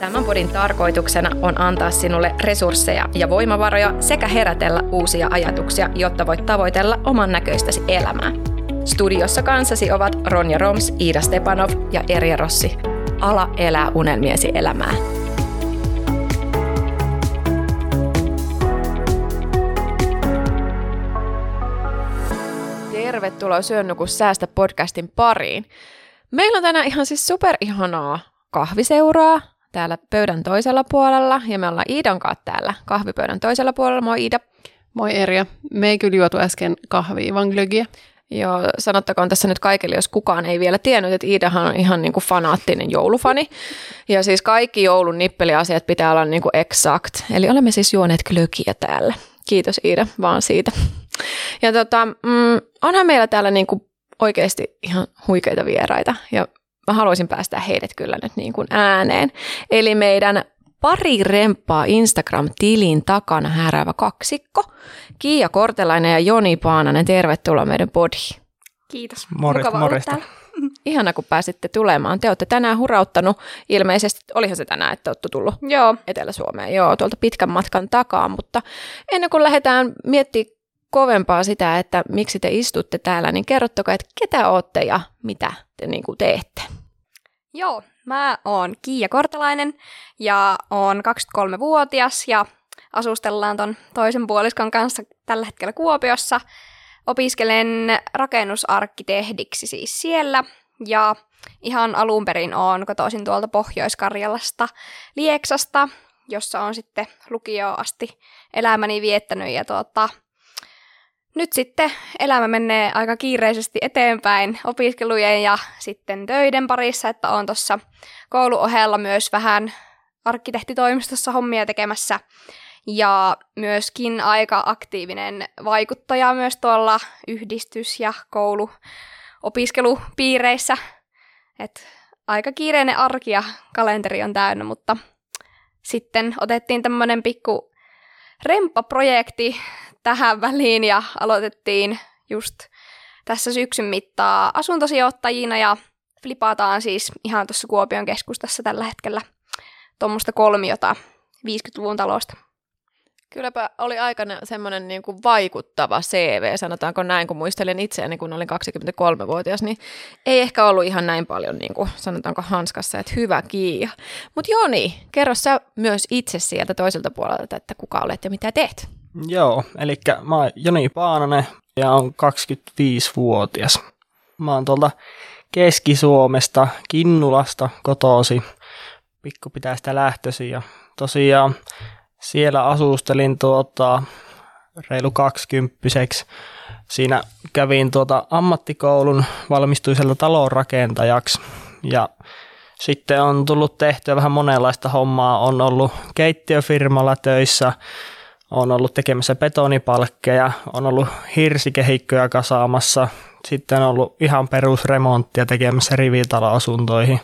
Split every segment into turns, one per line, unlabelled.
Tämän podin tarkoituksena on antaa sinulle resursseja ja voimavaroja sekä herätellä uusia ajatuksia, jotta voit tavoitella oman näköistäsi elämää. Studiossa kanssasi ovat Ronja Roms, Iida Stepanov ja Erja Rossi. Ala elää unelmiesi elämää. Tervetuloa Syönnukus säästä podcastin pariin. Meillä on tänään ihan siis super ihanaa kahviseuraa täällä pöydän toisella puolella ja me ollaan Iidan kanssa täällä kahvipöydän toisella puolella. Moi Iida.
Moi Erja. Me ei kyllä juotu äsken kahvia, vaan glögiä.
Joo, sanottakoon tässä nyt kaikille, jos kukaan ei vielä tiennyt, että Iidahan on ihan niin kuin fanaattinen joulufani. Ja siis kaikki joulun nippeliasiat pitää olla niin kuin exact. Eli olemme siis juoneet glögiä täällä. Kiitos Iida vaan siitä. Ja tota, mm, onhan meillä täällä niin kuin oikeasti ihan huikeita vieraita. Ja mä haluaisin päästä heidät kyllä nyt niin kuin ääneen. Eli meidän pari remppaa Instagram-tilin takana häräävä kaksikko. Kiia Kortelainen ja Joni Paananen, tervetuloa meidän podiin.
Kiitos.
Morjesta, morjesta.
Ihana, kun pääsitte tulemaan. Te olette tänään hurauttanut, ilmeisesti, olihan se tänään, että olette tullut
Joo.
Etelä-Suomeen, joo, tuolta pitkän matkan takaa, mutta ennen kuin lähdetään miettimään kovempaa sitä, että miksi te istutte täällä, niin kerrottakaa, että ketä olette ja mitä te niin kuin teette.
Joo, mä oon Kiia Kortelainen ja oon 23-vuotias ja asustellaan ton toisen puoliskon kanssa tällä hetkellä Kuopiossa. Opiskelen rakennusarkkitehdiksi siis siellä ja ihan alun perin oon kotoisin tuolta Pohjois-Karjalasta Lieksasta, jossa on sitten lukioon asti elämäni viettänyt ja tuota, nyt sitten elämä menee aika kiireisesti eteenpäin opiskelujen ja sitten töiden parissa, että on tuossa kouluohella myös vähän arkkitehtitoimistossa hommia tekemässä ja myöskin aika aktiivinen vaikuttaja myös tuolla yhdistys- ja kouluopiskelupiireissä. Et aika kiireinen arki ja kalenteri on täynnä, mutta sitten otettiin tämmöinen pikku remppaprojekti tähän väliin ja aloitettiin just tässä syksyn mittaa asuntosijoittajina ja flipataan siis ihan tuossa Kuopion keskustassa tällä hetkellä tuommoista kolmiota 50-luvun talosta.
Kylläpä oli aikana semmoinen niin kuin vaikuttava CV, sanotaanko näin, kun muistelen itseäni, kun olin 23-vuotias, niin ei ehkä ollut ihan näin paljon, niin kuin, sanotaanko hanskassa, että hyvä Kiia. Mutta Joni, kerro sä myös itse sieltä toiselta puolelta, että kuka olet ja mitä teet?
Joo, eli mä oon Joni Paananen ja on 25-vuotias. Mä oon tuolta Keski-Suomesta, Kinnulasta kotosi, pikku pitää sitä lähtösi ja tosiaan siellä asustelin tuota, reilu kaksikymppiseksi. Siinä kävin tuota ammattikoulun valmistuiselta talonrakentajaksi ja sitten on tullut tehtyä vähän monenlaista hommaa. On ollut keittiöfirmalla töissä, on ollut tekemässä betonipalkkeja, on ollut hirsikehikkoja kasaamassa, sitten on ollut ihan perusremonttia tekemässä rivitaloasuntoihin.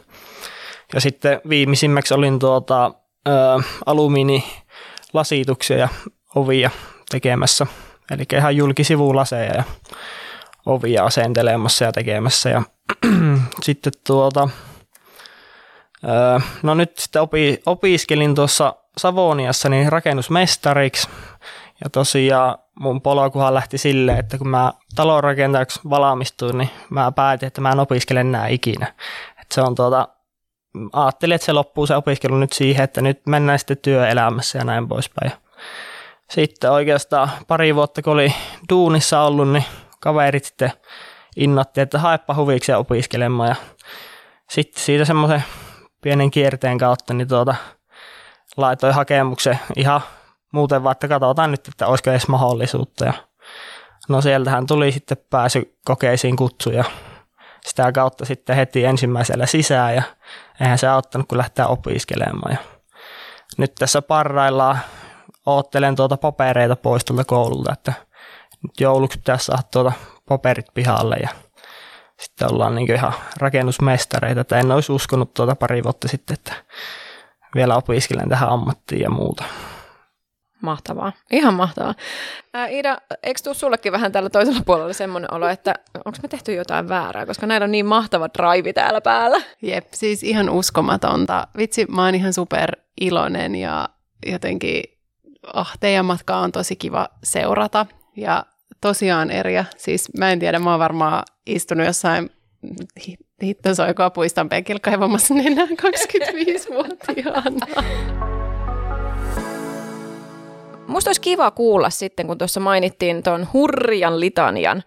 Ja sitten viimeisimmäksi olin tuota, ä, alumiinilasituksia ja ovia tekemässä. Eli ihan julkisivulaseja ja ovia asentelemassa ja tekemässä. Ja sitten tuota, no nyt sitten opi, opiskelin tuossa Savoniassa niin rakennusmestariksi. Ja tosiaan mun polkuhan lähti silleen, että kun mä talonrakentajaksi valmistuin, niin mä päätin, että mä en opiskele enää ikinä. Et se on tuota, ajattelin, että se loppuu se opiskelu nyt siihen, että nyt mennään sitten työelämässä ja näin poispäin. Sitten oikeastaan pari vuotta, kun oli duunissa ollut, niin kaverit sitten innotti, että haepa huviksi opiskelemaan. Ja sitten siitä semmoisen pienen kierteen kautta, niin tuota, laitoin hakemuksen ihan muuten vaan, että katsotaan nyt, että olisiko edes mahdollisuutta. Ja no sieltähän tuli sitten pääsy kokeisiin kutsuja sitä kautta sitten heti ensimmäisellä sisään ja eihän se auttanut, kun lähtee opiskelemaan. Ja nyt tässä parraillaan oottelen tuota papereita pois tuolta koululta, että nyt jouluksi pitäisi saada tuota paperit pihalle ja sitten ollaan niin ihan rakennusmestareita, että en olisi uskonut tuota pari vuotta sitten, että vielä opiskelen tähän ammattiin ja muuta.
Mahtavaa. Ihan mahtavaa. Ää, Ida, eikö tuu sullekin vähän tällä toisella puolella semmoinen olo, että onko me tehty jotain väärää, koska näillä on niin mahtava drive täällä päällä?
Jep, siis ihan uskomatonta. Vitsi, mä oon ihan super iloinen ja jotenkin, ah, teidän matkaa on tosi kiva seurata. Ja tosiaan Erja, siis mä en tiedä, mä oon varmaan istunut jossain hittosoikoa puiston penkillä kaivamassa nenää 25-vuotiaana.
Musta olisi kiva kuulla sitten, kun tuossa mainittiin tuon hurjan litanian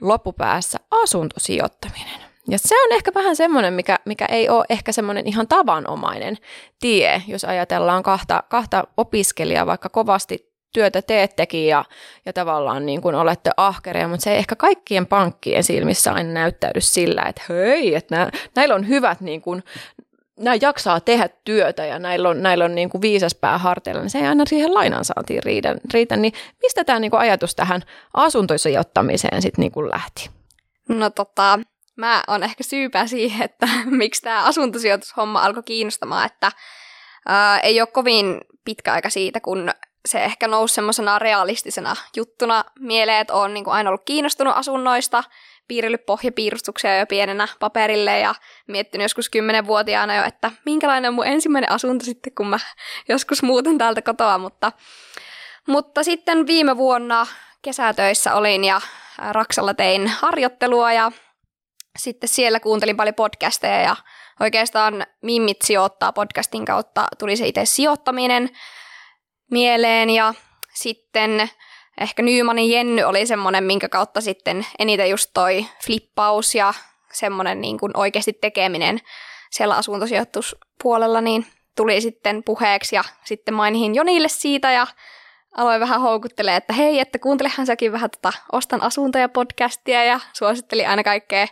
loppupäässä asuntosijoittaminen. Ja se on ehkä vähän semmoinen, mikä, mikä ei ole ehkä semmoinen ihan tavanomainen tie, jos ajatellaan kahta, kahta opiskelijaa, vaikka kovasti työtä teettekin ja, ja tavallaan niin kuin olette ahkeria, mutta se ei ehkä kaikkien pankkien silmissä aina näyttäydy sillä, että hei, että nää, näillä on hyvät niin kuin, nämä jaksaa tehdä työtä ja näillä on, näillä on niin kuin viisas pää harteilla, niin se ei aina siihen lainansaantiin riitä. riitä. Niin mistä tämä niin kuin ajatus tähän asuntosijoittamiseen sitten niin lähti?
No tota, mä on ehkä syypää siihen, että miksi tämä asuntosijoitushomma alkoi kiinnostamaan, että ää, ei ole kovin pitkä aika siitä, kun se ehkä nousi semmoisena realistisena juttuna mieleen, että olen niin aina ollut kiinnostunut asunnoista, piirrellyt pohjapiirustuksia jo pienenä paperille ja miettinyt joskus kymmenenvuotiaana jo, että minkälainen on mun ensimmäinen asunto sitten, kun mä joskus muuten täältä kotoa, mutta, mutta sitten viime vuonna kesätöissä olin ja Raksalla tein harjoittelua ja sitten siellä kuuntelin paljon podcasteja ja oikeastaan Mimmit sijoittaa podcastin kautta tuli se itse sijoittaminen mieleen ja sitten ehkä Nymanin Jenny oli semmoinen, minkä kautta sitten eniten just toi flippaus ja semmoinen niin kuin oikeasti tekeminen siellä asuntosijoituspuolella niin tuli sitten puheeksi ja sitten mainihin Jonille siitä ja aloin vähän houkuttelee, että hei, että kuuntelehan säkin vähän tota Ostan asuntoja podcastia ja suositteli aina kaikkea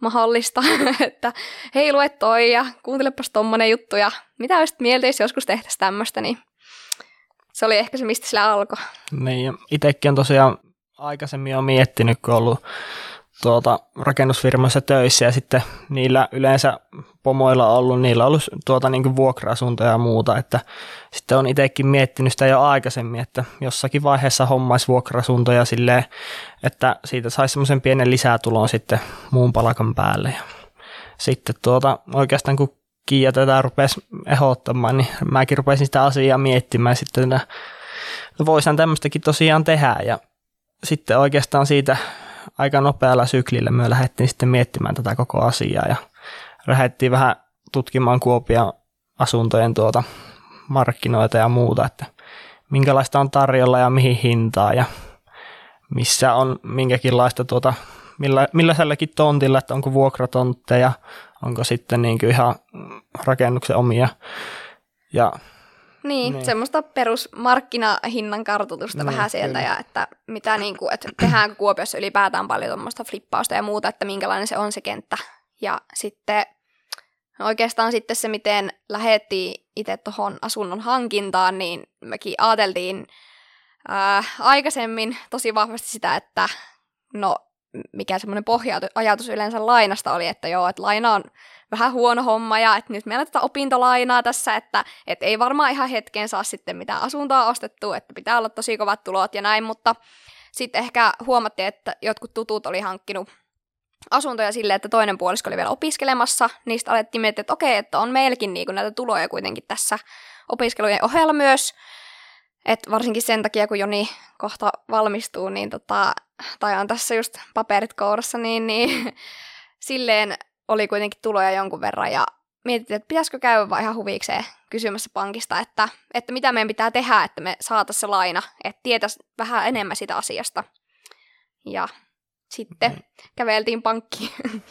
mahdollista, että hei lue toi ja kuuntelepas tommonen juttu ja mitä olisit mieltä, jos joskus tehtäisiin tämmöistä, niin se oli ehkä se, mistä sillä alkoi.
Niin, itsekin on tosiaan aikaisemmin jo miettinyt, kun ollut tuota, rakennusfirmassa töissä ja sitten niillä yleensä pomoilla ollut, niillä on ollut tuota, niin vuokra-asuntoja ja muuta, että sitten on itsekin miettinyt sitä jo aikaisemmin, että jossakin vaiheessa hommaisi vuokra-asuntoja silleen, että siitä saisi semmoisen pienen lisätulon sitten muun palakan päälle ja sitten tuota, oikeastaan kun Kiia tätä rupesi ehdottamaan, niin mäkin rupesin sitä asiaa miettimään sitten, että no voisihan tämmöistäkin tosiaan tehdä. Ja sitten oikeastaan siitä aika nopealla syklillä me lähdettiin sitten miettimään tätä koko asiaa ja lähdettiin vähän tutkimaan Kuopion asuntojen tuota markkinoita ja muuta, että minkälaista on tarjolla ja mihin hintaa ja missä on minkäkinlaista tuota, millä, millä tontilla, että onko vuokratontteja, onko sitten niin kuin ihan rakennuksen omia. Ja,
niin, niin, semmoista perusmarkkinahinnan kartoitusta niin, vähän sieltä kyllä. ja että mitä niin kuin, että tehdään Kuopiossa ylipäätään paljon tuommoista flippausta ja muuta, että minkälainen se on se kenttä. Ja sitten oikeastaan sitten se, miten lähettiin itse tuohon asunnon hankintaan, niin mekin ajateltiin ää, aikaisemmin tosi vahvasti sitä, että no mikä semmoinen pohja-ajatus yleensä lainasta oli, että joo, että laina on vähän huono homma ja että nyt meillä tätä opintolainaa tässä, että, että ei varmaan ihan hetken saa sitten mitään asuntoa ostettua, että pitää olla tosi kovat tulot ja näin, mutta sitten ehkä huomattiin, että jotkut tutut oli hankkinut asuntoja silleen, että toinen puolisko oli vielä opiskelemassa, niistä alettiin miettiä, että okei, että on meilläkin niin näitä tuloja kuitenkin tässä opiskelujen ohella myös, et varsinkin sen takia, kun Joni kohta valmistuu, niin tota, tai on tässä just paperit kourassa, niin, niin silleen oli kuitenkin tuloja jonkun verran ja mietittiin, että pitäisikö käydä vaan ihan huvikseen kysymässä pankista, että, että mitä meidän pitää tehdä, että me saataisiin se laina, että tietäisi vähän enemmän sitä asiasta. Ja sitten mm. käveltiin pankkiin.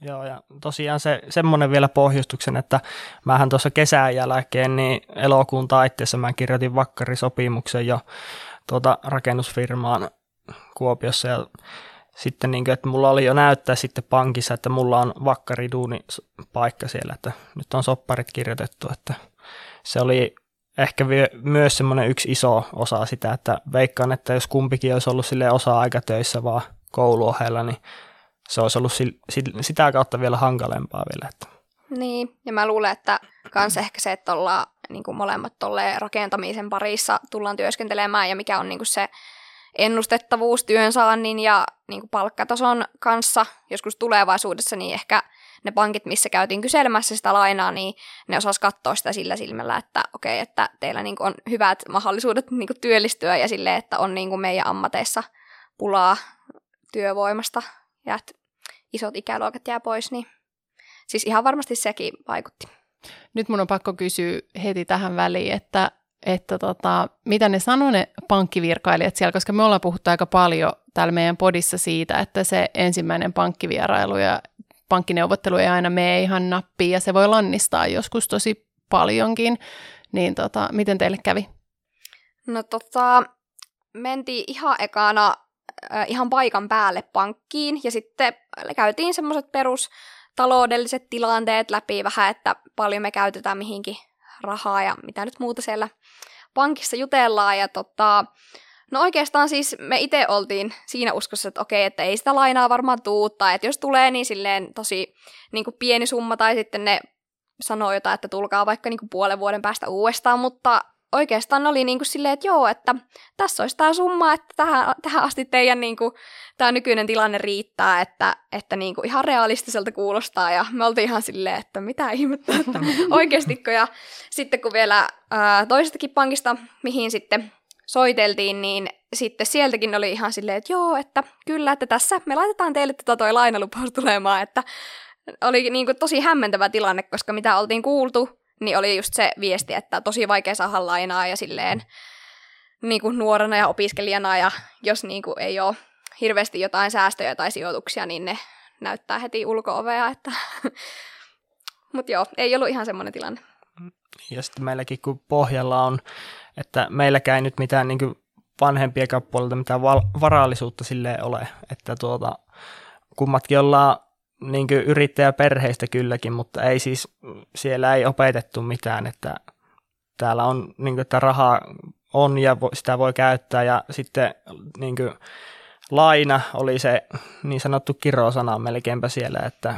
Joo, ja tosiaan se, semmoinen vielä pohjustuksen, että mähän tuossa kesän jälkeen, niin elokuun taitteessa mä kirjoitin vakkarisopimuksen jo tuota rakennusfirmaan Kuopiossa, ja sitten niin kuin, että mulla oli jo näyttää sitten pankissa, että mulla on vakkariduuni paikka siellä, että nyt on sopparit kirjoitettu, että se oli ehkä myös semmoinen yksi iso osa sitä, että veikkaan, että jos kumpikin olisi ollut sille osa-aikatöissä vaan kouluohella, niin se olisi ollut sitä kautta vielä hankalempaa vielä. Että.
Niin, ja mä luulen, että kans ehkä se, että ollaan niin kuin molemmat tolleen rakentamisen parissa tullaan työskentelemään ja mikä on niin kuin se ennustettavuus työnsaannin ja niin kuin palkkatason kanssa joskus tulevaisuudessa, niin ehkä ne pankit, missä käytiin kyselemässä sitä lainaa, niin ne osas katsoa sitä sillä silmällä, että okei, että teillä niin kuin on hyvät mahdollisuudet niin kuin työllistyä ja sille, että on niin kuin meidän ammateissa pulaa työvoimasta ja että isot ikäluokat jää pois, niin siis ihan varmasti sekin vaikutti.
Nyt mun on pakko kysyä heti tähän väliin, että, että tota, mitä ne sanoo ne pankkivirkailijat siellä, koska me ollaan puhuttu aika paljon täällä meidän podissa siitä, että se ensimmäinen pankkivierailu ja pankkineuvottelu ei aina mene ihan nappiin ja se voi lannistaa joskus tosi paljonkin, niin tota, miten teille kävi?
No tota, mentiin ihan ekana äh, ihan paikan päälle pankkiin ja sitten käytiin semmoiset perus taloudelliset tilanteet läpi vähän, että paljon me käytetään mihinkin rahaa ja mitä nyt muuta siellä pankissa jutellaan. Ja tota, no oikeastaan siis me itse oltiin siinä uskossa, että okei, että ei sitä lainaa varmaan tuu, että jos tulee, niin silleen tosi niin pieni summa, tai sitten ne sanoo jotain, että tulkaa vaikka niin puolen vuoden päästä uudestaan, mutta oikeastaan oli niin kuin silleen, että joo, että tässä olisi tämä summa, että tähän, tähän asti teidän niin kuin, tämä nykyinen tilanne riittää, että, että niin kuin ihan realistiselta kuulostaa, ja me oltiin ihan silleen, että mitä ihmettä, että oikeastikko, ja sitten kun vielä ää, toisestakin pankista, mihin sitten soiteltiin, niin sitten sieltäkin oli ihan silleen, että joo, että kyllä, että tässä me laitetaan teille tätä toi lainalupaus tulemaan, että oli niin kuin tosi hämmentävä tilanne, koska mitä oltiin kuultu, niin oli just se viesti, että tosi vaikea saada lainaa ja silleen niin kuin nuorena ja opiskelijana ja jos niin kuin ei ole hirveästi jotain säästöjä tai sijoituksia, niin ne näyttää heti ulko-ovea, että mutta joo, ei ollut ihan semmoinen tilanne.
Ja sitten meilläkin kun pohjalla on, että meilläkään ei nyt mitään niin vanhempia puolelta mitään varallisuutta sille ole, että tuota, kummatkin ollaan niin yrittäjäperheistä kylläkin, mutta ei siis, siellä ei opetettu mitään, että täällä on, niin kuin, että rahaa on ja sitä voi käyttää ja sitten niin kuin, laina oli se niin sanottu kirosana melkeinpä siellä, että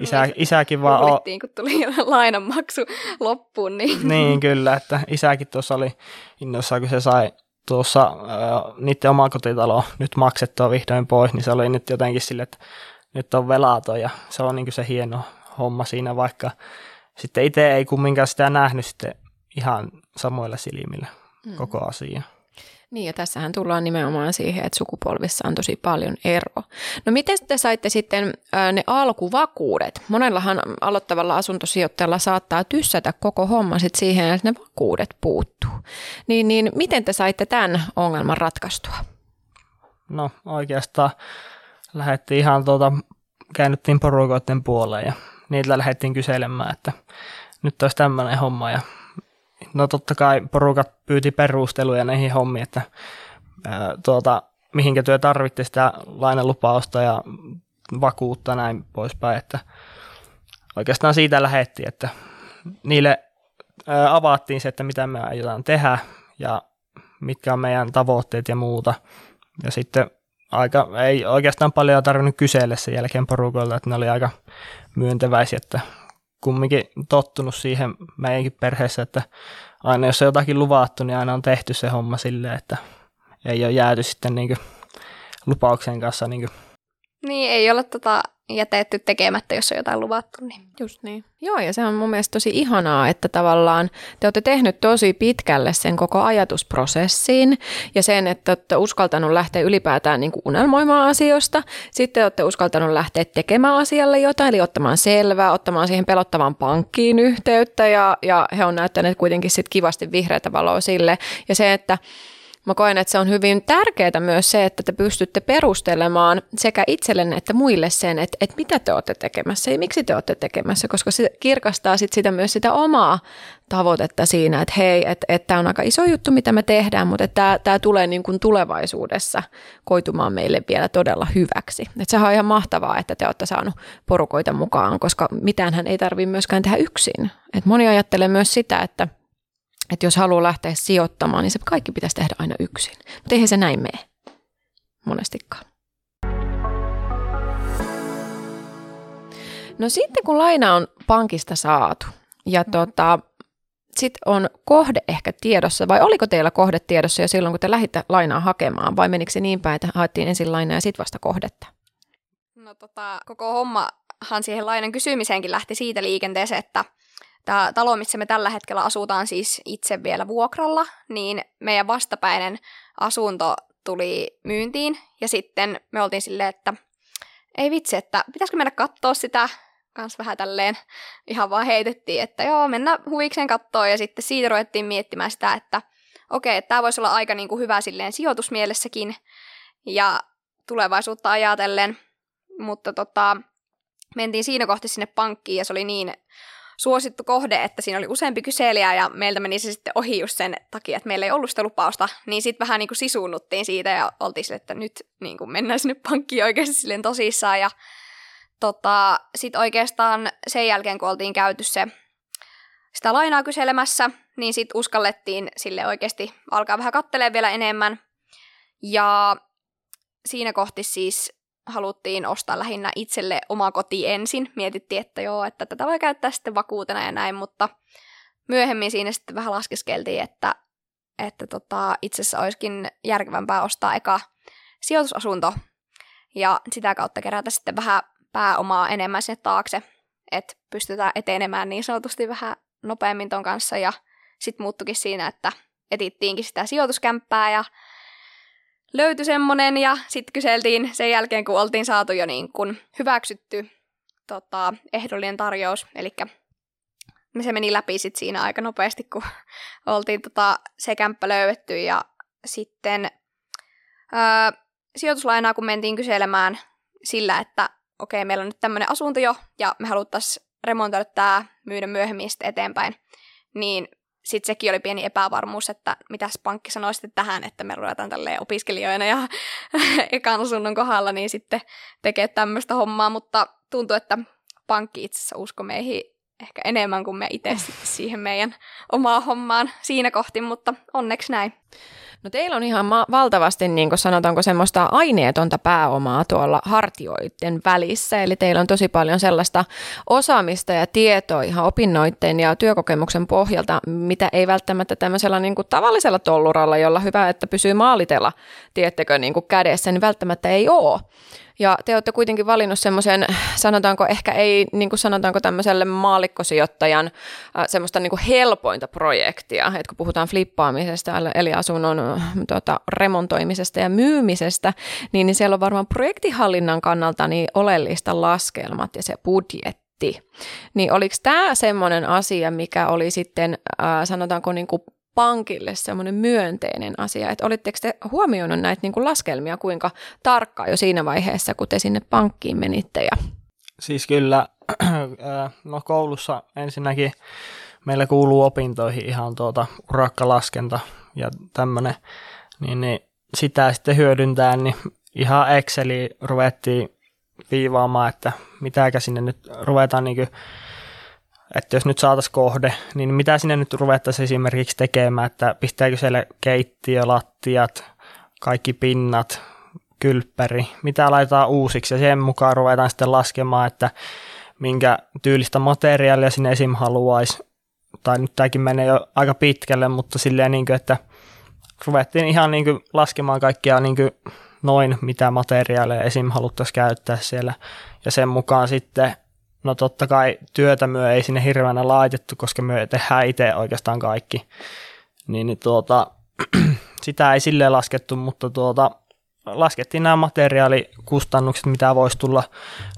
isä, niin, isäkin vaan...
O- kun tuli lainanmaksu loppuun. Niin.
niin, kyllä, että isäkin tuossa oli innoissaan, kun se sai tuossa äh, niiden omakotitalo nyt maksettua vihdoin pois, niin se oli nyt jotenkin sille, että nyt on velaton ja se on niin se hieno homma siinä, vaikka sitten itse ei kumminkaan sitä nähnyt sitten ihan samoilla silmillä mm. koko asia.
Niin ja tässähän tullaan nimenomaan siihen, että sukupolvissa on tosi paljon ero. No miten te saitte sitten ne alkuvakuudet? Monellahan aloittavalla asuntosijoittajalla saattaa tyssätä koko homma sit siihen, että ne vakuudet puuttuu. Niin, niin miten te saitte tämän ongelman ratkaistua?
No oikeastaan lähdettiin ihan tuota, käännyttiin porukoiden puoleen ja niitä lähdettiin kyselemään, että nyt olisi tämmöinen homma ja no totta kai porukat pyyti perusteluja näihin hommiin, että ää, tuota, mihinkä työ tarvitte sitä lainalupausta ja vakuutta näin poispäin, että oikeastaan siitä lähettiin, että niille ää, avattiin se, että mitä me aiotaan tehdä ja mitkä on meidän tavoitteet ja muuta. Ja sitten aika, ei oikeastaan paljon tarvinnut kysellä sen jälkeen porukoilta, että ne oli aika myönteväisiä, että kumminkin tottunut siihen meidänkin perheessä, että aina jos on jotakin luvattu, niin aina on tehty se homma silleen, että ei ole jääty sitten niin lupauksen kanssa niin
niin, ei ole tota jätetty tekemättä, jos on jotain luvattu. Niin.
Just niin. Joo, ja se on mun mielestä tosi ihanaa, että tavallaan te olette tehnyt tosi pitkälle sen koko ajatusprosessin ja sen, että olette uskaltanut lähteä ylipäätään niin kuin unelmoimaan asioista. Sitten olette uskaltanut lähteä tekemään asialle jotain, eli ottamaan selvää, ottamaan siihen pelottavan pankkiin yhteyttä ja, ja he on näyttäneet kuitenkin sitten kivasti vihreätä valoa sille. Ja se, että Mä koen, että se on hyvin tärkeää myös se, että te pystytte perustelemaan sekä itsellenne että muille sen, että, että mitä te olette tekemässä ja miksi te olette tekemässä, koska se kirkastaa sit sitä myös sitä omaa tavoitetta siinä, että hei, että, että tämä on aika iso juttu, mitä me tehdään, mutta että tämä, tämä tulee niin kuin tulevaisuudessa koitumaan meille vielä todella hyväksi. Että sehän on ihan mahtavaa, että te olette saanut porukoita mukaan, koska mitään hän ei tarvitse myöskään tehdä yksin. Et moni ajattelee myös sitä, että – että jos haluaa lähteä sijoittamaan, niin se kaikki pitäisi tehdä aina yksin. Mutta eihän se näin mene monestikaan. No sitten kun laina on pankista saatu ja tota, sitten on kohde ehkä tiedossa, vai oliko teillä kohde tiedossa jo silloin, kun te lähditte lainaa hakemaan, vai menikö se niin päin, että haettiin ensin lainaa ja sitten vasta kohdetta?
No tota, koko hommahan siihen lainan kysymiseenkin lähti siitä liikenteeseen, että tämä talo, missä me tällä hetkellä asutaan siis itse vielä vuokralla, niin meidän vastapäinen asunto tuli myyntiin, ja sitten me oltiin silleen, että ei vitsi, että pitäisikö mennä katsoa sitä, kans vähän tälleen. Ihan vaan heitettiin, että joo, mennä huvikseen kattoon, ja sitten siitä ruvettiin miettimään sitä, että okei, okay, tämä voisi olla aika niin kuin hyvä silleen sijoitusmielessäkin, ja tulevaisuutta ajatellen, mutta tota, mentiin siinä kohti sinne pankkiin, ja se oli niin suosittu kohde, että siinä oli useampi kyselijä ja meiltä meni se sitten ohi just sen takia, että meillä ei ollut sitä lupausta, niin sitten vähän niin kuin sisuunnuttiin siitä ja oltiin sille, että nyt niin kuin mennään sinne pankkiin oikeasti silleen tosissaan ja tota, sitten oikeastaan sen jälkeen, kun oltiin käyty se sitä lainaa kyselemässä, niin sitten uskallettiin sille oikeasti alkaa vähän kattelemaan vielä enemmän. Ja siinä kohti siis haluttiin ostaa lähinnä itselle oma koti ensin. Mietittiin, että joo, että tätä voi käyttää sitten vakuutena ja näin, mutta myöhemmin siinä sitten vähän laskeskeltiin, että, että tota, itse asiassa olisikin järkevämpää ostaa eka sijoitusasunto ja sitä kautta kerätä sitten vähän pääomaa enemmän sinne taakse, että pystytään etenemään niin sanotusti vähän nopeammin ton kanssa ja sitten muuttukin siinä, että etittiinkin sitä sijoituskämppää ja löytyi semmonen ja sitten kyseltiin sen jälkeen, kun oltiin saatu jo niin kun hyväksytty tota, ehdollinen tarjous, eli se meni läpi sit siinä aika nopeasti, kun oltiin tota, se kämppä löydetty. Ja sitten ää, sijoituslainaa, kun mentiin kyselemään sillä, että okei, okay, meillä on nyt tämmöinen asunto jo ja me haluttaisiin remontoida tämä, myydä myöhemmin sitten eteenpäin, niin sitten sekin oli pieni epävarmuus, että mitäs pankki sanoi sitten tähän, että me ruvetaan tälleen opiskelijoina ja ekan asunnon kohdalla niin sitten tekee tämmöistä hommaa, mutta tuntuu, että pankki itse asiassa usko meihin ehkä enemmän kuin me itse siihen meidän omaan hommaan siinä kohti, mutta onneksi näin.
No teillä on ihan ma- valtavasti, niin kuin sanotaanko, semmoista aineetonta pääomaa tuolla hartioiden välissä. Eli teillä on tosi paljon sellaista osaamista ja tietoa ihan opinnoitteen ja työkokemuksen pohjalta, mitä ei välttämättä tämmöisellä niin kuin tavallisella tolluralla, jolla hyvä, että pysyy maalitella, tiettekö, niin kuin kädessä, niin välttämättä ei ole. Ja te olette kuitenkin valinnut semmoisen, sanotaanko ehkä ei, niin kuin sanotaanko tämmöiselle maalikkosijoittajan äh, semmoista niin kuin helpointa projektia, että kun puhutaan flippaamisesta, eli asunnon tuota, remontoimisesta ja myymisestä, niin, niin siellä on varmaan projektihallinnan kannalta niin oleellista laskelmat ja se budjetti. Niin oliko tämä semmoinen asia, mikä oli sitten, äh, sanotaanko niin kuin pankille semmoinen myönteinen asia, että olitteko te huomioinut näitä niin kuin laskelmia kuinka tarkkaan jo siinä vaiheessa, kun te sinne pankkiin menitte? Ja...
Siis kyllä, no koulussa ensinnäkin meillä kuuluu opintoihin ihan tuota urakkalaskenta ja tämmöinen, niin, niin sitä sitten hyödyntää, niin ihan Exceli ruvettiin viivaamaan, että mitäkä sinne nyt ruvetaan niin että jos nyt saataisiin kohde, niin mitä sinne nyt ruvettaisiin esimerkiksi tekemään, että pistääkö siellä keittiö, lattiat, kaikki pinnat, kylppäri, mitä laitetaan uusiksi ja sen mukaan ruvetaan sitten laskemaan, että minkä tyylistä materiaalia sinne esim. haluaisi, tai nyt tämäkin menee jo aika pitkälle, mutta silleen niin kuin, että ruvettiin ihan niin kuin laskemaan kaikkia niin kuin noin, mitä materiaaleja esim. haluttaisiin käyttää siellä, ja sen mukaan sitten No totta kai työtä myö ei sinne hirveänä laitettu, koska me tehdään itse oikeastaan kaikki. Niin, niin tuota, sitä ei silleen laskettu, mutta tuota, laskettiin nämä materiaalikustannukset, mitä voisi tulla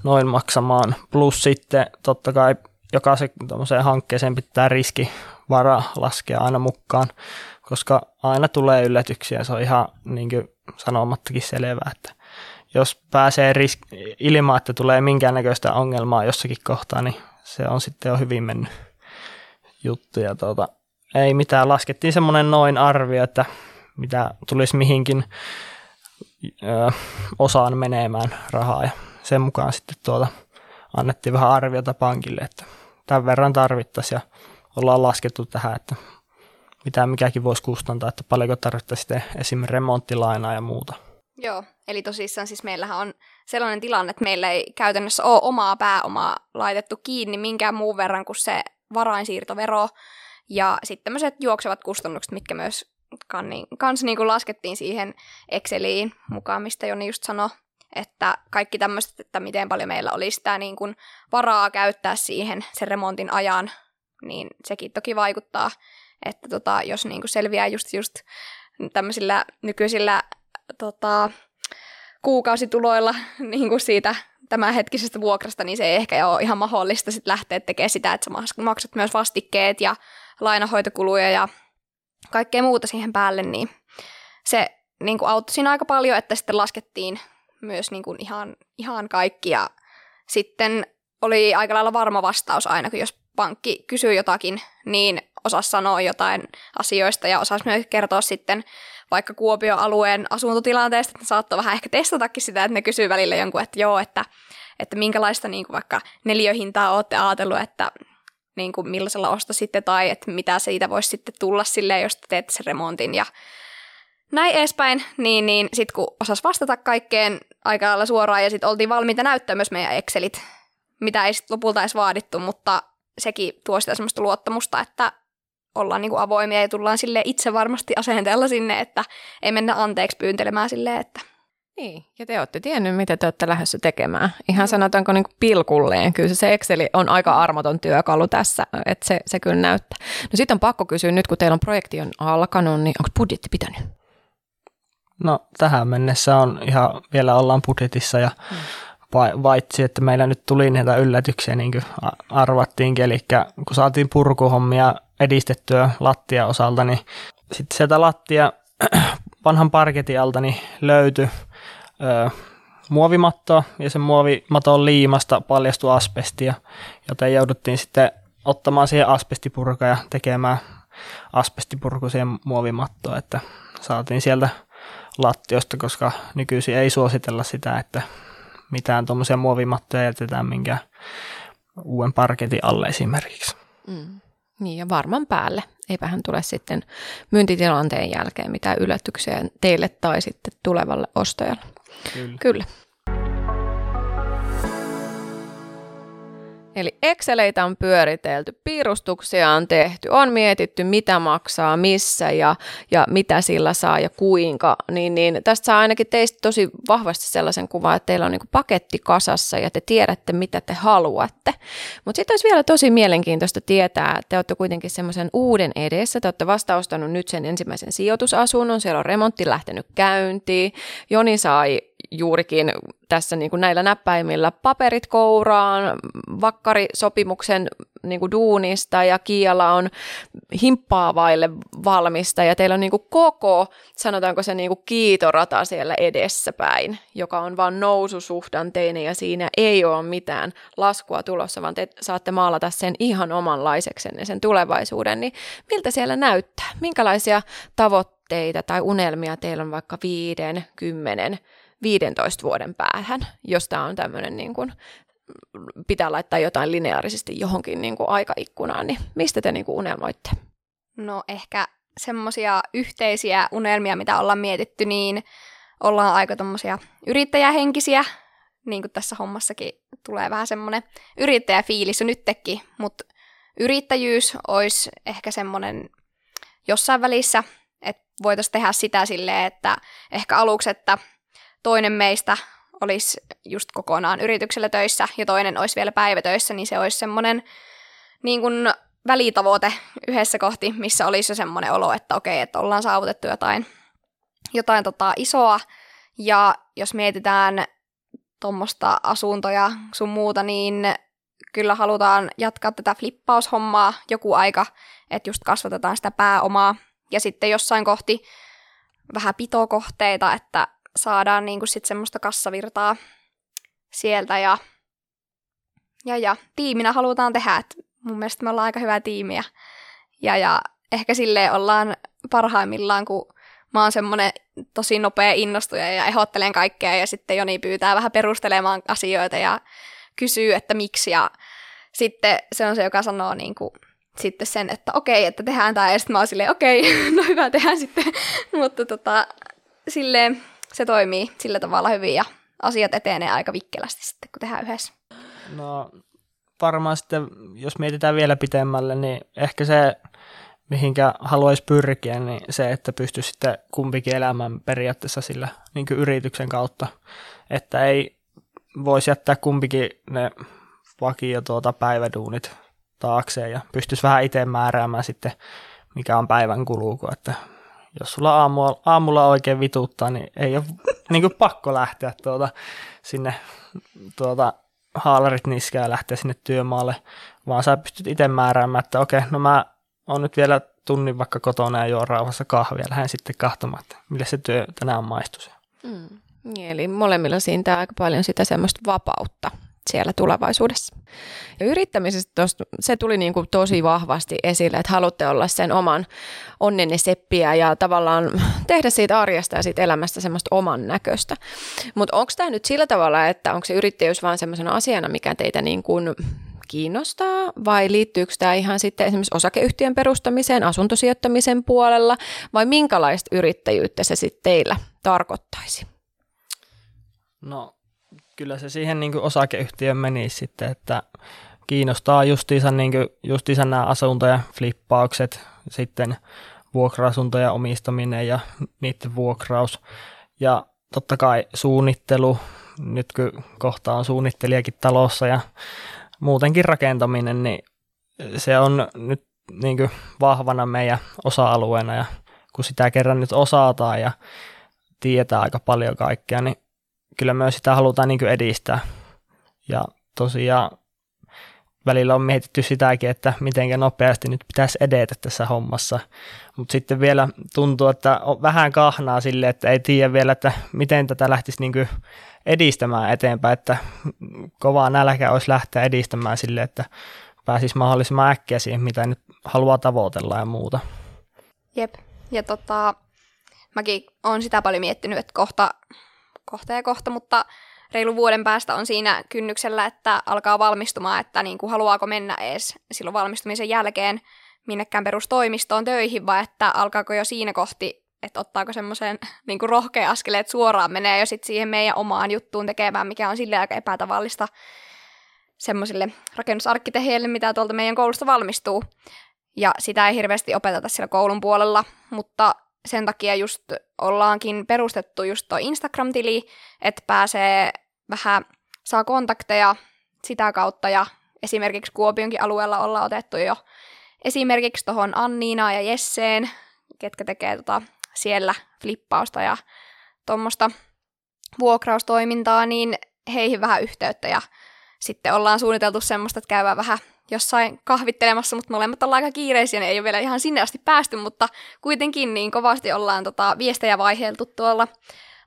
noin maksamaan. Plus sitten totta kai jokaisen hankkeeseen pitää riskivara laskea aina mukaan, koska aina tulee yllätyksiä. Se on ihan niin kuin sanomattakin selvää, että jos pääsee risk- ilman, että tulee minkäännäköistä ongelmaa jossakin kohtaa, niin se on sitten jo hyvin mennyt juttu. Ja tuota, ei mitään, laskettiin semmoinen noin arvio, että mitä tulisi mihinkin ö, osaan menemään rahaa ja sen mukaan sitten tuota, annettiin vähän arviota pankille, että tämän verran tarvittaisiin ja ollaan laskettu tähän, että mitä mikäkin voisi kustantaa, että paljonko tarvittaisiin esimerkiksi remonttilainaa ja muuta.
Joo, eli tosissaan siis meillähän on sellainen tilanne, että meillä ei käytännössä ole omaa pääomaa laitettu kiinni minkään muun verran kuin se varainsiirtovero. Ja sitten tämmöiset juoksevat kustannukset, mitkä myös niin, kans niin laskettiin siihen Exceliin mukaan, mistä Joni just sanoi, että kaikki tämmöiset, että miten paljon meillä olisi sitä niin kuin varaa käyttää siihen sen remontin ajan, niin sekin toki vaikuttaa, että tota, jos niin kuin selviää just, just tämmöisillä nykyisillä tota, kuukausituloilla niin kuin siitä tämänhetkisestä vuokrasta, niin se ei ehkä ole ihan mahdollista sit lähteä tekemään sitä, että sä maksat myös vastikkeet ja lainahoitokuluja ja kaikkea muuta siihen päälle, niin se niin kuin auttoi siinä aika paljon, että sitten laskettiin myös niin kuin ihan, ihan kaikki ja sitten oli aika lailla varma vastaus aina, kun jos pankki kysyy jotakin, niin osasi sanoa jotain asioista ja osasi myös kertoa sitten vaikka Kuopion alueen asuntotilanteesta, että ne saattoi vähän ehkä testatakin sitä, että ne kysyy välillä jonkun, että joo, että, että minkälaista niin kuin vaikka neljöhintaa olette ajatellut, että niin kuin millaisella ostositte tai että mitä siitä voisi sitten tulla silleen, jos te teette sen remontin ja näin edespäin, niin, niin sitten kun osas vastata kaikkeen aika lailla suoraan ja sitten oltiin valmiita näyttää myös meidän Excelit, mitä ei sitten lopulta edes vaadittu, mutta sekin tuo sitä semmoista luottamusta, että ollaan niinku avoimia ja tullaan sille itse varmasti asenteella sinne, että ei mennä anteeksi pyyntelemään silleen, että
niin, ja te olette tiennyt, mitä te olette lähdössä tekemään. Ihan sanotaanko niin kuin pilkulleen. Kyllä se Exceli on aika armoton työkalu tässä, että se, se kyllä näyttää. No sitten on pakko kysyä, nyt kun teillä on projekti on alkanut, niin onko budjetti pitänyt?
No tähän mennessä on ihan, vielä ollaan budjetissa ja hmm. paitsi, että meillä nyt tuli näitä yllätyksiä, niin kuin arvattiinkin, eli kun saatiin purkuhommia edistettyä lattia osalta, niin sitten sieltä lattia vanhan parketin alta niin löytyi ö, muovimattoa ja sen muovimaton liimasta paljastui asbestia, joten jouduttiin sitten ottamaan siihen asbestipurka ja tekemään asbestipurku siihen muovimattoon, että saatiin sieltä lattiosta, koska nykyisin ei suositella sitä, että mitään tuommoisia muovimattoja jätetään minkä uuden parketin alle esimerkiksi.
Mm. Niin ja varman päälle. Eipähän tule sitten myyntitilanteen jälkeen mitään yllätyksiä teille tai sitten tulevalle ostajalle. Kyllä. Kyllä. Eli Exceleitä on pyöritelty, piirustuksia on tehty, on mietitty mitä maksaa, missä ja, ja mitä sillä saa ja kuinka. Niin, niin tästä saa ainakin teistä tosi vahvasti sellaisen kuvan, että teillä on niin paketti kasassa ja te tiedätte mitä te haluatte. Mutta sitten olisi vielä tosi mielenkiintoista tietää, että te olette kuitenkin semmoisen uuden edessä. Te olette vasta ostanut nyt sen ensimmäisen sijoitusasunnon, siellä on remontti lähtenyt käyntiin. Joni sai juurikin tässä niin kuin näillä näppäimillä paperit kouraan, vakkarisopimuksen niin kuin duunista ja Kiala on himppaavaille valmista ja teillä on niin kuin koko, sanotaanko se niin kuin kiitorata siellä edessäpäin, joka on vain noususuhdanteinen ja siinä ei ole mitään laskua tulossa, vaan te saatte maalata sen ihan omanlaiseksenne sen tulevaisuuden, niin miltä siellä näyttää? Minkälaisia tavoitteita tai unelmia teillä on vaikka viiden, kymmenen 15 vuoden päähän, jos tämä on tämmöinen niin kuin, pitää laittaa jotain lineaarisesti johonkin niin kuin aikaikkunaan, niin mistä te niin kuin unelmoitte?
No ehkä semmoisia yhteisiä unelmia, mitä ollaan mietitty, niin ollaan aika tommosia yrittäjähenkisiä, niin kuin tässä hommassakin tulee vähän semmoinen yrittäjäfiilis jo nytkin, mutta yrittäjyys olisi ehkä semmoinen jossain välissä, että voitaisiin tehdä sitä silleen, että ehkä aluksi, että toinen meistä olisi just kokonaan yrityksellä töissä ja toinen olisi vielä päivätöissä, niin se olisi semmoinen niin kuin välitavoite yhdessä kohti, missä olisi jo semmoinen olo, että okei, että ollaan saavutettu jotain, jotain tota isoa. Ja jos mietitään tuommoista asuntoja sun muuta, niin kyllä halutaan jatkaa tätä flippaushommaa joku aika, että just kasvatetaan sitä pääomaa. Ja sitten jossain kohti vähän pitokohteita, että saadaan niin kuin sit semmoista kassavirtaa sieltä ja, ja, ja tiiminä halutaan tehdä, että mun mielestä me ollaan aika hyvä tiimi ja, ja, ehkä silleen ollaan parhaimmillaan, kun mä oon semmoinen tosi nopea innostuja ja ehdottelen kaikkea ja sitten Joni pyytää vähän perustelemaan asioita ja kysyy, että miksi. Ja sitten se on se, joka sanoo niin kuin, sitten sen, että okei, että tehdään tämä ja sitten mä oon silleen okei, no hyvä, tehdään sitten, mutta tota, silleen se toimii sillä tavalla hyvin ja asiat etenee aika vikkelästi sitten, kun tehdään yhdessä.
No varmaan sitten, jos mietitään vielä pitemmälle, niin ehkä se mihinkä haluaisi pyrkiä, niin se, että pystyisi sitten kumpikin elämään periaatteessa sillä niin yrityksen kautta, että ei voisi jättää kumpikin ne vakio tuota päiväduunit taakseen ja pystyisi vähän itse määräämään sitten, mikä on päivän kuluko, että jos sulla aamulla, aamulla oikein vituttaa, niin ei ole niin kuin pakko lähteä tuota, sinne tuota, haalarit niskään ja lähteä sinne työmaalle, vaan sä pystyt itse määräämään, että okei, no mä oon nyt vielä tunnin vaikka kotona ja juon rauhassa kahvia, lähden sitten kahtomaan, että millä se työ tänään maistuu.
Mm. Niin, eli molemmilla siitä aika paljon sitä semmoista vapautta siellä tulevaisuudessa. Ja yrittämisestä tosta, se tuli niin kuin tosi vahvasti esille, että haluatte olla sen oman onnenne seppiä ja tavallaan tehdä siitä arjesta ja siitä elämästä semmoista oman näköistä. Mutta onko tämä nyt sillä tavalla, että onko se yrittäjyys vaan semmoisena asiana, mikä teitä niin kuin kiinnostaa vai liittyykö tämä ihan sitten esimerkiksi osakeyhtiön perustamiseen, asuntosijoittamisen puolella vai minkälaista yrittäjyyttä se sitten teillä tarkoittaisi?
No kyllä se siihen niin kuin meni sitten, että kiinnostaa justiinsa, niin kuin, justiinsa nämä asuntojen flippaukset, sitten vuokra-asuntojen omistaminen ja niiden vuokraus. Ja totta kai suunnittelu, nyt kun kohta on suunnittelijakin talossa ja muutenkin rakentaminen, niin se on nyt niin kuin vahvana meidän osa-alueena ja kun sitä kerran nyt osataan ja tietää aika paljon kaikkea, niin kyllä myös sitä halutaan niin edistää. Ja tosiaan välillä on mietitty sitäkin, että miten nopeasti nyt pitäisi edetä tässä hommassa. Mutta sitten vielä tuntuu, että on vähän kahnaa sille, että ei tiedä vielä, että miten tätä lähtisi niin edistämään eteenpäin, että kovaa nälkä olisi lähteä edistämään sille, että pääsisi mahdollisimman äkkiä siihen, mitä nyt haluaa tavoitella ja muuta.
Jep, ja tota, mäkin olen sitä paljon miettinyt, että kohta kohta ja kohta, mutta reilu vuoden päästä on siinä kynnyksellä, että alkaa valmistumaan, että niin kuin haluaako mennä edes silloin valmistumisen jälkeen minnekään perustoimistoon töihin, vai että alkaako jo siinä kohti, että ottaako semmoisen niin kuin rohkea askeleen, että suoraan menee jo sitten siihen meidän omaan juttuun tekemään, mikä on sille aika epätavallista semmoisille rakennusarkkiteheille, mitä tuolta meidän koulusta valmistuu. Ja sitä ei hirveästi opeteta siellä koulun puolella, mutta sen takia just ollaankin perustettu just tuo Instagram-tili, että pääsee vähän, saa kontakteja sitä kautta ja esimerkiksi Kuopionkin alueella ollaan otettu jo esimerkiksi tuohon Anniina ja Jesseen, ketkä tekee tota siellä flippausta ja tuommoista vuokraustoimintaa, niin heihin vähän yhteyttä ja sitten ollaan suunniteltu semmoista, että käydään vähän jossain kahvittelemassa, mutta molemmat ollaan aika kiireisiä, niin ei ole vielä ihan sinne asti päästy, mutta kuitenkin niin kovasti ollaan tota, viestejä vaiheeltu tuolla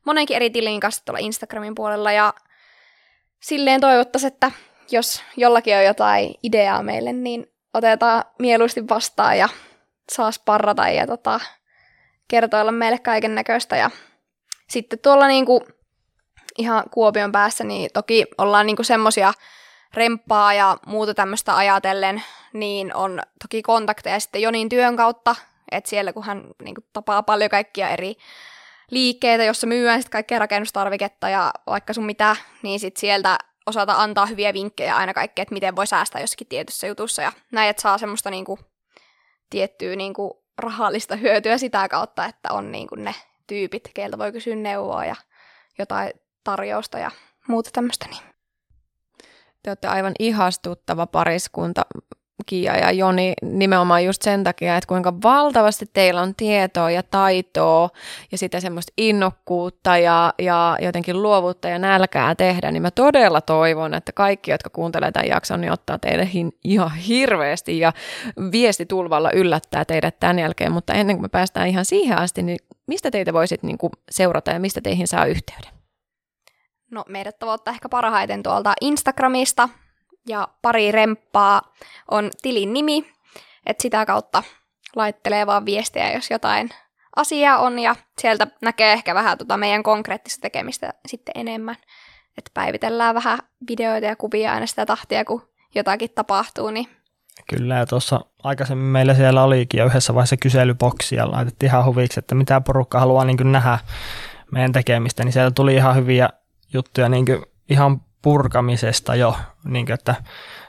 monenkin eri tilin kanssa tuolla Instagramin puolella ja silleen toivottaisiin, että jos jollakin on jotain ideaa meille, niin otetaan mieluusti vastaan ja saa sparrata ja tota, kertoilla meille kaiken näköistä. Ja sitten tuolla niinku, ihan Kuopion päässä, niin toki ollaan niinku semmosia remppaa ja muuta tämmöistä ajatellen, niin on toki kontakteja sitten Jonin työn kautta, että siellä kun hän niin kuin, tapaa paljon kaikkia eri liikkeitä, jossa myyään sitten kaikkea rakennustarviketta ja vaikka sun mitä, niin sitten sieltä osata antaa hyviä vinkkejä aina kaikkea, että miten voi säästää jossakin tietyssä jutussa ja näin, että saa semmoista niin kuin, tiettyä niin kuin, rahallista hyötyä sitä kautta, että on niin kuin, ne tyypit, keiltä voi kysyä neuvoa ja jotain tarjousta ja muuta tämmöistä. Niin.
Te olette aivan ihastuttava pariskunta, Kia ja Joni, nimenomaan just sen takia, että kuinka valtavasti teillä on tietoa ja taitoa ja sitä semmoista innokkuutta ja, ja jotenkin luovuutta ja nälkää tehdä, niin mä todella toivon, että kaikki, jotka kuuntelee tämän jakson, niin ottaa teille ihan hirveästi ja viestitulvalla yllättää teidät tämän jälkeen, mutta ennen kuin me päästään ihan siihen asti, niin mistä teitä voisit niin kuin seurata ja mistä teihin saa yhteyden?
No meidät tavoittaa ehkä parhaiten tuolta Instagramista ja pari remppaa on tilin nimi, että sitä kautta laittelee vaan viestiä, jos jotain asiaa on ja sieltä näkee ehkä vähän tota meidän konkreettista tekemistä sitten enemmän. Että päivitellään vähän videoita ja kuvia aina sitä tahtia, kun jotakin tapahtuu, niin
Kyllä, ja tuossa aikaisemmin meillä siellä olikin jo yhdessä vaiheessa kyselyboksi ja laitettiin ihan huviksi, että mitä porukka haluaa niin nähdä meidän tekemistä, niin sieltä tuli ihan hyviä juttuja niin ihan purkamisesta jo, niin kuin, että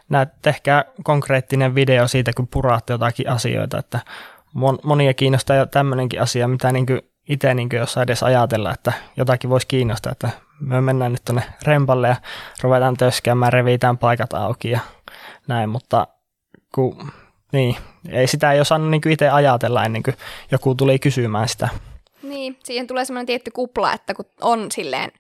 näet, tehkää konkreettinen video siitä, kun puraatte jotakin asioita, että monia kiinnostaa jo tämmöinenkin asia, mitä niin itse niin jos edes ajatella, että jotakin voisi kiinnostaa, että me mennään nyt tuonne rempalle ja ruvetaan töskäämään, revitään paikat auki ja näin, mutta kun, niin, ei sitä ei osannut niin itse ajatella ennen kuin joku tuli kysymään sitä.
Niin, siihen tulee semmoinen tietty kupla, että kun on silleen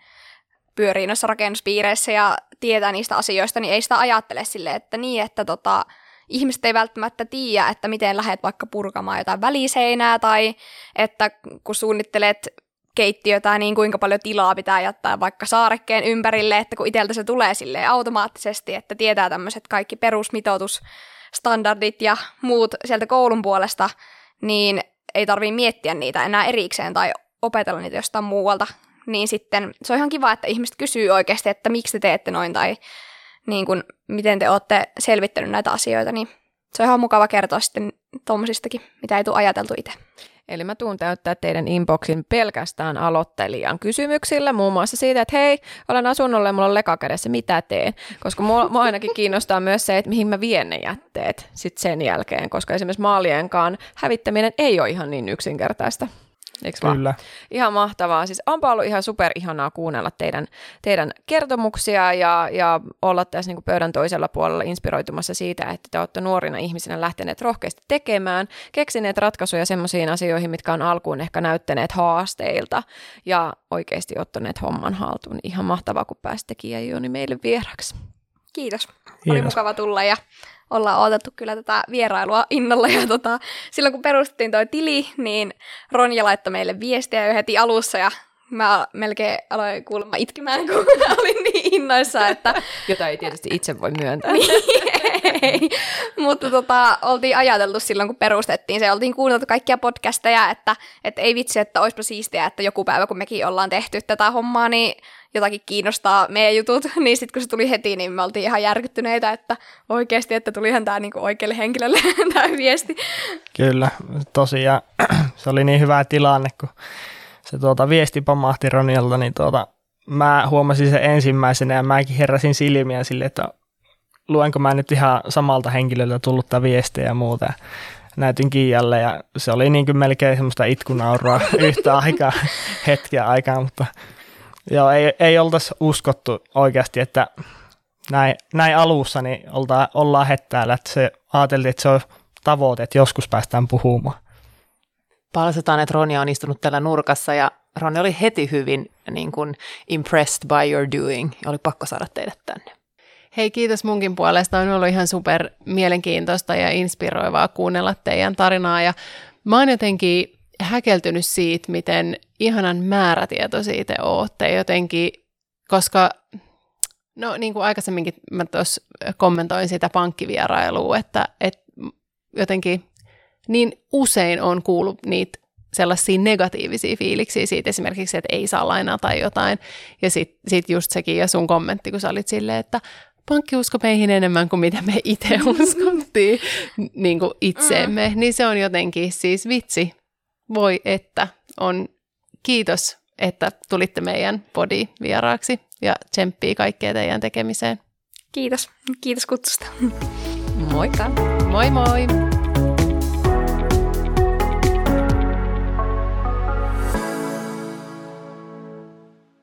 pyörii noissa rakennuspiireissä ja tietää niistä asioista, niin ei sitä ajattele silleen, että niin, että tota, ihmiset ei välttämättä tiedä, että miten lähdet vaikka purkamaan jotain väliseinää tai että kun suunnittelet keittiötä, niin kuinka paljon tilaa pitää jättää vaikka saarekkeen ympärille, että kun itseltä se tulee sille automaattisesti, että tietää tämmöiset kaikki perusmitoitusstandardit ja muut sieltä koulun puolesta, niin ei tarvii miettiä niitä enää erikseen tai opetella niitä jostain muualta, niin sitten se on ihan kiva, että ihmiset kysyy oikeasti, että miksi te teette noin tai niin kuin, miten te olette selvittänyt näitä asioita, niin se on ihan mukava kertoa sitten tuommoisistakin, mitä ei tule ajateltu itse.
Eli mä tuun täyttää teidän inboxin pelkästään aloittelijan kysymyksillä, muun muassa siitä, että hei, olen asunnolla ja mulla on leka kädessä, mitä teen? Koska mua, mua ainakin kiinnostaa myös se, että mihin mä vien ne jätteet sitten sen jälkeen, koska esimerkiksi maalienkaan hävittäminen ei ole ihan niin yksinkertaista. Eikö
Kyllä. Vaan?
Ihan mahtavaa. Siis onpa ollut ihan super ihanaa kuunnella teidän, teidän kertomuksia ja, ja olla tässä niin pöydän toisella puolella inspiroitumassa siitä, että te olette nuorina ihmisinä lähteneet rohkeasti tekemään, keksineet ratkaisuja sellaisiin asioihin, mitkä on alkuun ehkä näyttäneet haasteilta ja oikeasti ottaneet homman haltuun. Ihan mahtavaa, kun pääsitte Kiia meille vieraksi.
Kiitos. Kiitos. Oli mukava tulla ja ollaan odotettu kyllä tätä vierailua innolla. Ja tota, silloin kun perustettiin toi tili, niin Ronja laittoi meille viestiä jo heti alussa ja mä melkein aloin kuulemma itkemään, kun olin niin innoissa, että...
Jota ei tietysti itse voi myöntää.
Ei, mutta tota, oltiin ajateltu silloin, kun perustettiin se, oltiin kuunneltu kaikkia podcasteja, että, että ei vitsi, että olisipa siistiä, että joku päivä, kun mekin ollaan tehty tätä hommaa, niin jotakin kiinnostaa meidän jutut, niin sitten kun se tuli heti, niin me oltiin ihan järkyttyneitä, että oikeasti, että tulihan tämä niinku oikealle henkilölle tämä viesti.
Kyllä, tosiaan se oli niin hyvä tilanne, kun se tuota, viesti pamahti Ronilta, niin tuota, mä huomasin sen ensimmäisenä ja mäkin heräsin silmiä sille, että luenko mä nyt ihan samalta henkilöltä tullutta viestiä ja muuta. Näytin Kiialle ja se oli niin kuin melkein semmoista itkunaurua yhtä aikaa, hetkeä aikaa, mutta joo, ei, ei oltaisi uskottu oikeasti, että näin, näin alussa niin olta, ollaan hettäällä, että se ajateltiin, että se on tavoite, että joskus päästään puhumaan.
Palsataan, että Ronja on istunut tällä nurkassa ja Ronja oli heti hyvin niin kuin impressed by your doing. Oli pakko saada teidät tänne. Hei, kiitos munkin puolesta. On ollut ihan super mielenkiintoista ja inspiroivaa kuunnella teidän tarinaa. Ja mä oon jotenkin häkeltynyt siitä, miten ihanan määrätietoisia te ootte jotenkin, koska no niin kuin aikaisemminkin mä tuossa kommentoin sitä pankkivierailua, että, että jotenkin niin usein on kuullut niitä sellaisia negatiivisia fiiliksiä siitä esimerkiksi, että ei saa lainaa tai jotain. Ja sitten sit just sekin ja sun kommentti, kun sä olit silleen, että pankki usko meihin enemmän kuin mitä me itse uskottiin niin kuin itseemme. Mm. Niin se on jotenkin siis vitsi. Voi että on kiitos, että tulitte meidän podi vieraaksi ja tsemppii kaikkea teidän tekemiseen.
Kiitos. Kiitos kutsusta.
Moikka.
Moi moi.